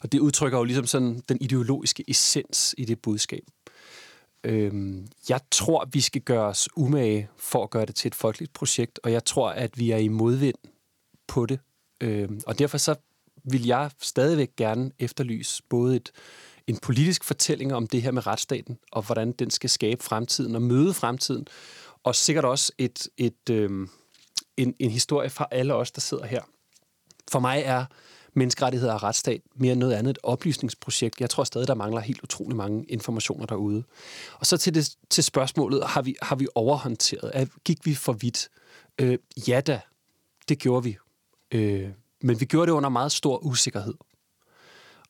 S4: Og det udtrykker jo ligesom sådan den ideologiske essens i det budskab. Øhm, jeg tror, vi skal gøre os umage for at gøre det til et folkeligt projekt, og jeg tror, at vi er i modvind på det. Øhm, og derfor så vil jeg stadigvæk gerne efterlyse både et, en politisk fortælling om det her med retsstaten, og hvordan den skal skabe fremtiden og møde fremtiden, og sikkert også et, et, øh, en, en historie fra alle os, der sidder her. For mig er menneskerettigheder og retsstat mere end noget andet et oplysningsprojekt. Jeg tror stadig, der mangler helt utrolig mange informationer derude. Og så til, det, til spørgsmålet, har vi, har vi overhåndteret? Gik vi for vidt? Øh, ja da, det gjorde vi. Øh, men vi gjorde det under meget stor usikkerhed.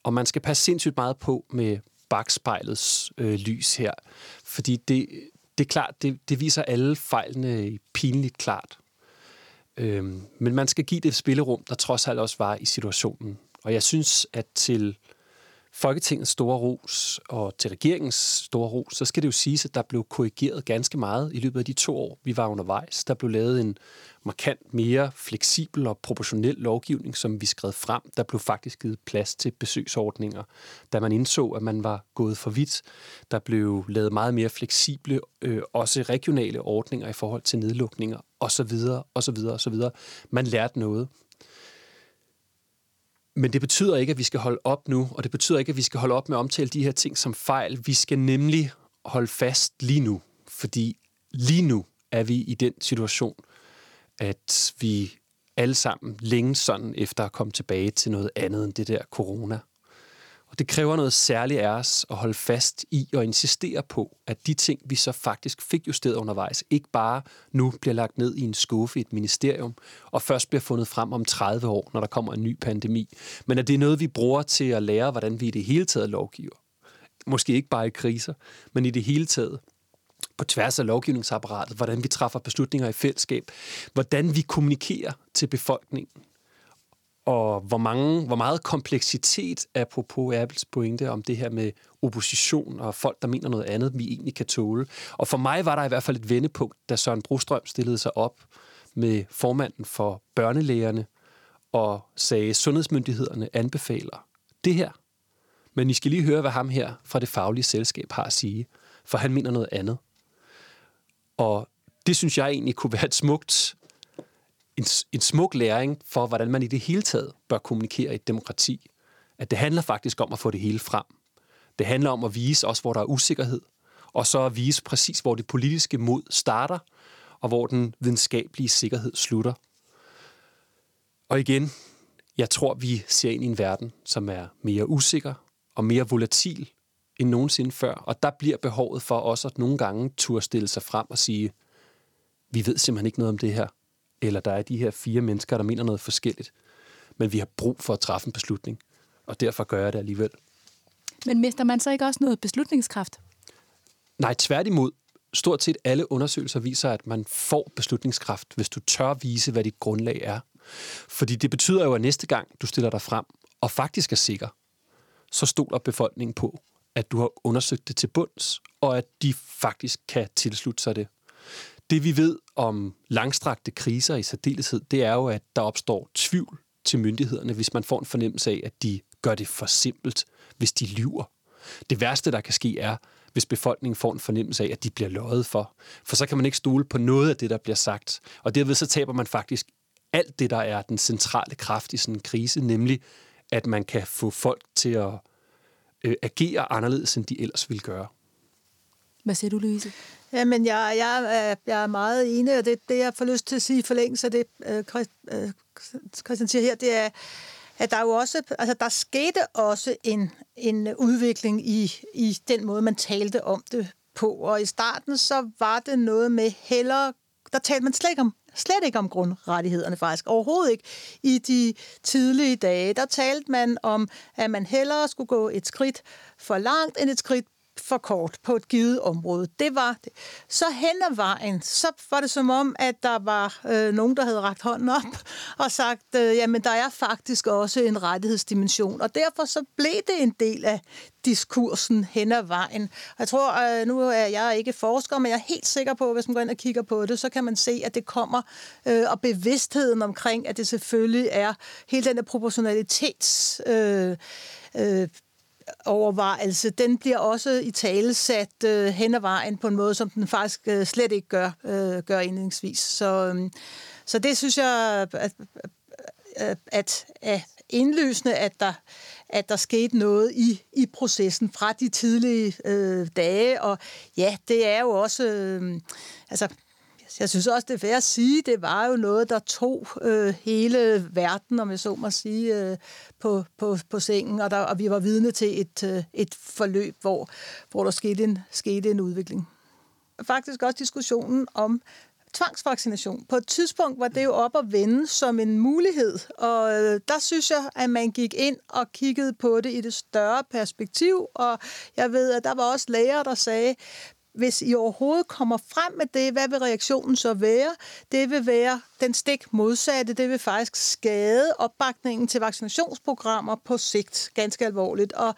S4: Og man skal passe sindssygt meget på med bagspejlets øh, lys her, fordi det, det er klart, det, det viser alle fejlene pinligt klart. Øhm, men man skal give det spillerum, der trods alt også var i situationen. Og jeg synes, at til Folketingets store ros og til regeringens store ros, så skal det jo siges, at der blev korrigeret ganske meget i løbet af de to år, vi var undervejs. Der blev lavet en markant mere fleksibel og proportionel lovgivning, som vi skrev frem. Der blev faktisk givet plads til besøgsordninger, da man indså, at man var gået for vidt. Der blev lavet meget mere fleksible, øh, også regionale ordninger i forhold til nedlukninger osv. osv. osv. Man lærte noget. Men det betyder ikke, at vi skal holde op nu, og det betyder ikke, at vi skal holde op med at omtale de her ting som fejl. Vi skal nemlig holde fast lige nu, fordi lige nu er vi i den situation, at vi alle sammen længe sådan efter at komme tilbage til noget andet end det der corona. Det kræver noget særligt af os at holde fast i og insistere på, at de ting, vi så faktisk fik justeret undervejs, ikke bare nu bliver lagt ned i en skuffe i et ministerium, og først bliver fundet frem om 30 år, når der kommer en ny pandemi, men at det er noget, vi bruger til at lære, hvordan vi i det hele taget lovgiver. Måske ikke bare i kriser, men i det hele taget på tværs af lovgivningsapparatet, hvordan vi træffer beslutninger i fællesskab, hvordan vi kommunikerer til befolkningen, og hvor, mange, hvor meget kompleksitet, apropos Apples pointe om det her med opposition og folk, der mener noget andet, vi egentlig kan tåle. Og for mig var der i hvert fald et vendepunkt, da Søren Brostrøm stillede sig op med formanden for børnelægerne og sagde, sundhedsmyndighederne anbefaler det her. Men I skal lige høre, hvad ham her fra det faglige selskab har at sige, for han mener noget andet. Og det synes jeg egentlig kunne være et smukt en, en smuk læring for, hvordan man i det hele taget bør kommunikere i et demokrati. At det handler faktisk om at få det hele frem. Det handler om at vise også, hvor der er usikkerhed, og så at vise præcis, hvor det politiske mod starter, og hvor den videnskabelige sikkerhed slutter. Og igen, jeg tror, vi ser ind i en verden, som er mere usikker og mere volatil end nogensinde før. Og der bliver behovet for også at nogle gange turde stille sig frem og sige, vi ved simpelthen ikke noget om det her eller der er de her fire mennesker, der mener noget forskelligt. Men vi har brug for at træffe en beslutning, og derfor gør jeg det alligevel.
S3: Men mister man så ikke også noget beslutningskraft?
S4: Nej, tværtimod. Stort set alle undersøgelser viser, at man får beslutningskraft, hvis du tør vise, hvad dit grundlag er. Fordi det betyder jo, at næste gang du stiller dig frem og faktisk er sikker, så stoler befolkningen på, at du har undersøgt det til bunds, og at de faktisk kan tilslutte sig det. Det vi ved om langstrakte kriser i særdeleshed, det er jo, at der opstår tvivl til myndighederne, hvis man får en fornemmelse af, at de gør det for simpelt, hvis de lyver. Det værste, der kan ske, er, hvis befolkningen får en fornemmelse af, at de bliver løjet for. For så kan man ikke stole på noget af det, der bliver sagt. Og derved så taber man faktisk alt det, der er den centrale kraft i sådan en krise, nemlig at man kan få folk til at øh, agere anderledes, end de ellers ville gøre.
S3: Hvad siger du, Louise?
S5: Jamen, jeg, jeg, jeg er meget enig, og det, det, jeg får lyst til at sige i forlængelse af det, øh, øh Christian siger her, det er, at der jo også, altså der skete også en, en udvikling i, i den måde, man talte om det på. Og i starten, så var det noget med hellere der talte man slet ikke om Slet ikke om grundrettighederne faktisk. Overhovedet ikke. I de tidlige dage, der talte man om, at man hellere skulle gå et skridt for langt end et skridt for kort på et givet område. Det var det. Så hen ad vejen, så var det som om, at der var øh, nogen, der havde ragt hånden op og sagt, øh, jamen der er faktisk også en rettighedsdimension. Og derfor så blev det en del af diskursen hen ad vejen. Jeg tror, øh, nu er jeg ikke forsker, men jeg er helt sikker på, at hvis man går ind og kigger på det, så kan man se, at det kommer, øh, og bevidstheden omkring, at det selvfølgelig er hele den der proportionalitets... Øh, øh, overvejelse, den bliver også i tale sat øh, hen ad vejen på en måde, som den faktisk øh, slet ikke gør, øh, gør indledningsvis. Så, øh, så det synes jeg, at, at, at, at indlysende, at der, at der skete noget i, i processen fra de tidlige øh, dage. Og ja, det er jo også... Øh, altså, jeg synes også, det er værd at sige, det var jo noget, der tog øh, hele verden, om jeg så må sige, øh, på, på, på sengen, og, der, og vi var vidne til et, øh, et forløb, hvor, hvor der skete en, skete en udvikling. Faktisk også diskussionen om tvangsvaccination. På et tidspunkt var det jo op at vende som en mulighed, og øh, der synes jeg, at man gik ind og kiggede på det i det større perspektiv, og jeg ved, at der var også læger, der sagde, hvis I overhovedet kommer frem med det, hvad vil reaktionen så være? Det vil være den stik modsatte. Det vil faktisk skade opbakningen til vaccinationsprogrammer på sigt ganske alvorligt. Og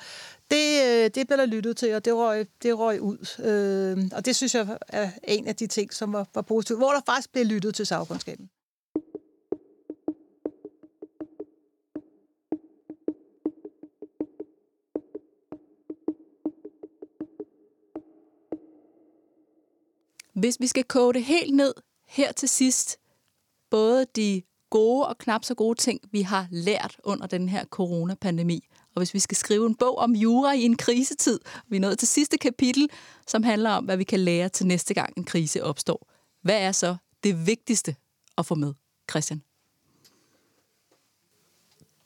S5: det, øh, det blev der lyttet til, og det røg, det røg ud. Øh, og det synes jeg er en af de ting, som var, var positivt, hvor der faktisk blev lyttet til sagkundskaben.
S3: Hvis vi skal koge det helt ned her til sidst, både de gode og knap så gode ting, vi har lært under den her coronapandemi, og hvis vi skal skrive en bog om jura i en krisetid, vi er nået til sidste kapitel, som handler om, hvad vi kan lære til næste gang en krise opstår. Hvad er så det vigtigste at få med, Christian?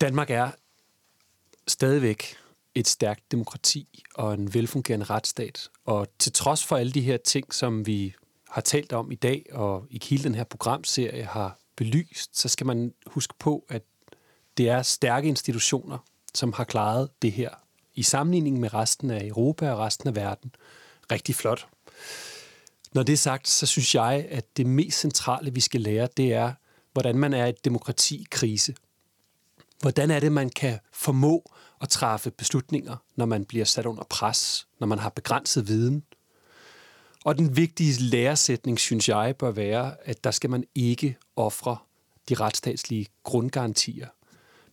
S4: Danmark er stadigvæk et stærkt demokrati og en velfungerende retsstat. Og til trods for alle de her ting, som vi har talt om i dag, og i hele den her programserie har belyst, så skal man huske på, at det er stærke institutioner, som har klaret det her i sammenligning med resten af Europa og resten af verden rigtig flot. Når det er sagt, så synes jeg, at det mest centrale, vi skal lære, det er, hvordan man er et demokrati i krise. Hvordan er det, man kan formå at træffe beslutninger, når man bliver sat under pres, når man har begrænset viden. Og den vigtige læresætning, synes jeg, bør være, at der skal man ikke ofre de retsstatslige grundgarantier.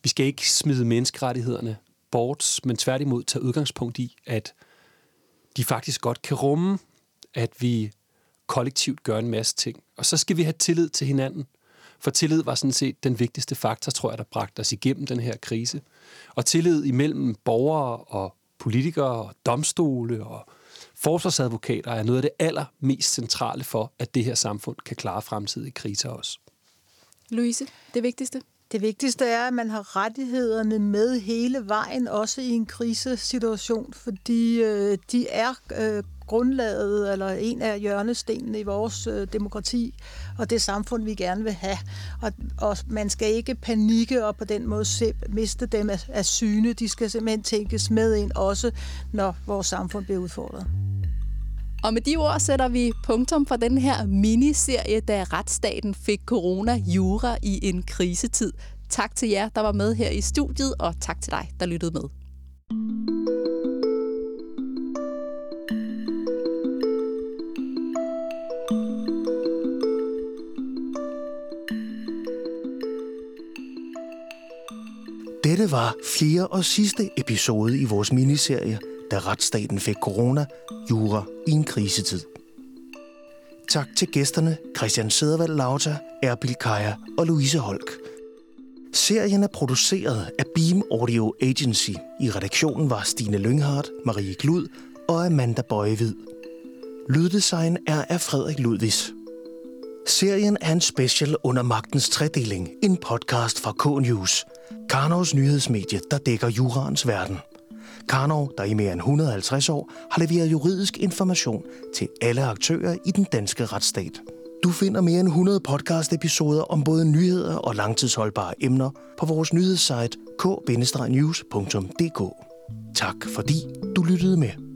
S4: Vi skal ikke smide menneskerettighederne bort, men tværtimod tage udgangspunkt i, at de faktisk godt kan rumme, at vi kollektivt gør en masse ting. Og så skal vi have tillid til hinanden. For tillid var sådan set den vigtigste faktor, tror jeg, der bragte os igennem den her krise. Og tillid imellem borgere og politikere og domstole og forsvarsadvokater er noget af det allermest centrale for, at det her samfund kan klare fremtidige kriser også.
S3: Louise, det vigtigste?
S5: Det vigtigste er, at man har rettighederne med hele vejen, også i en krisesituation, fordi øh, de er øh, grundlaget eller en af hjørnestenene i vores øh, demokrati og det samfund, vi gerne vil have. Og, og man skal ikke panikke og på den måde se, miste dem af, af syne. De skal simpelthen tænkes med ind, også når vores samfund bliver udfordret.
S3: Og med de ord sætter vi punktum for den her miniserie, da retsstaten fik corona jura i en krisetid. Tak til jer, der var med her i studiet, og tak til dig, der lyttede med.
S1: Dette var fjerde og sidste episode i vores miniserie, da retsstaten fik corona, jura i en krisetid. Tak til gæsterne Christian Sedervald Lauta, Erbil Kaja og Louise Holk. Serien er produceret af Beam Audio Agency. I redaktionen var Stine Lynghardt, Marie Glud og Amanda Bøjevid. Lyddesign er af Frederik Ludvigs. Serien er en special under Magtens Tredeling, en podcast fra K-News, Karnovs nyhedsmedie, der dækker jurans verden. Karnov, der i mere end 150 år har leveret juridisk information til alle aktører i den danske retsstat. Du finder mere end 100 podcast-episoder om både nyheder og langtidsholdbare emner på vores nyhedssite k-news.dk. Tak fordi du lyttede med.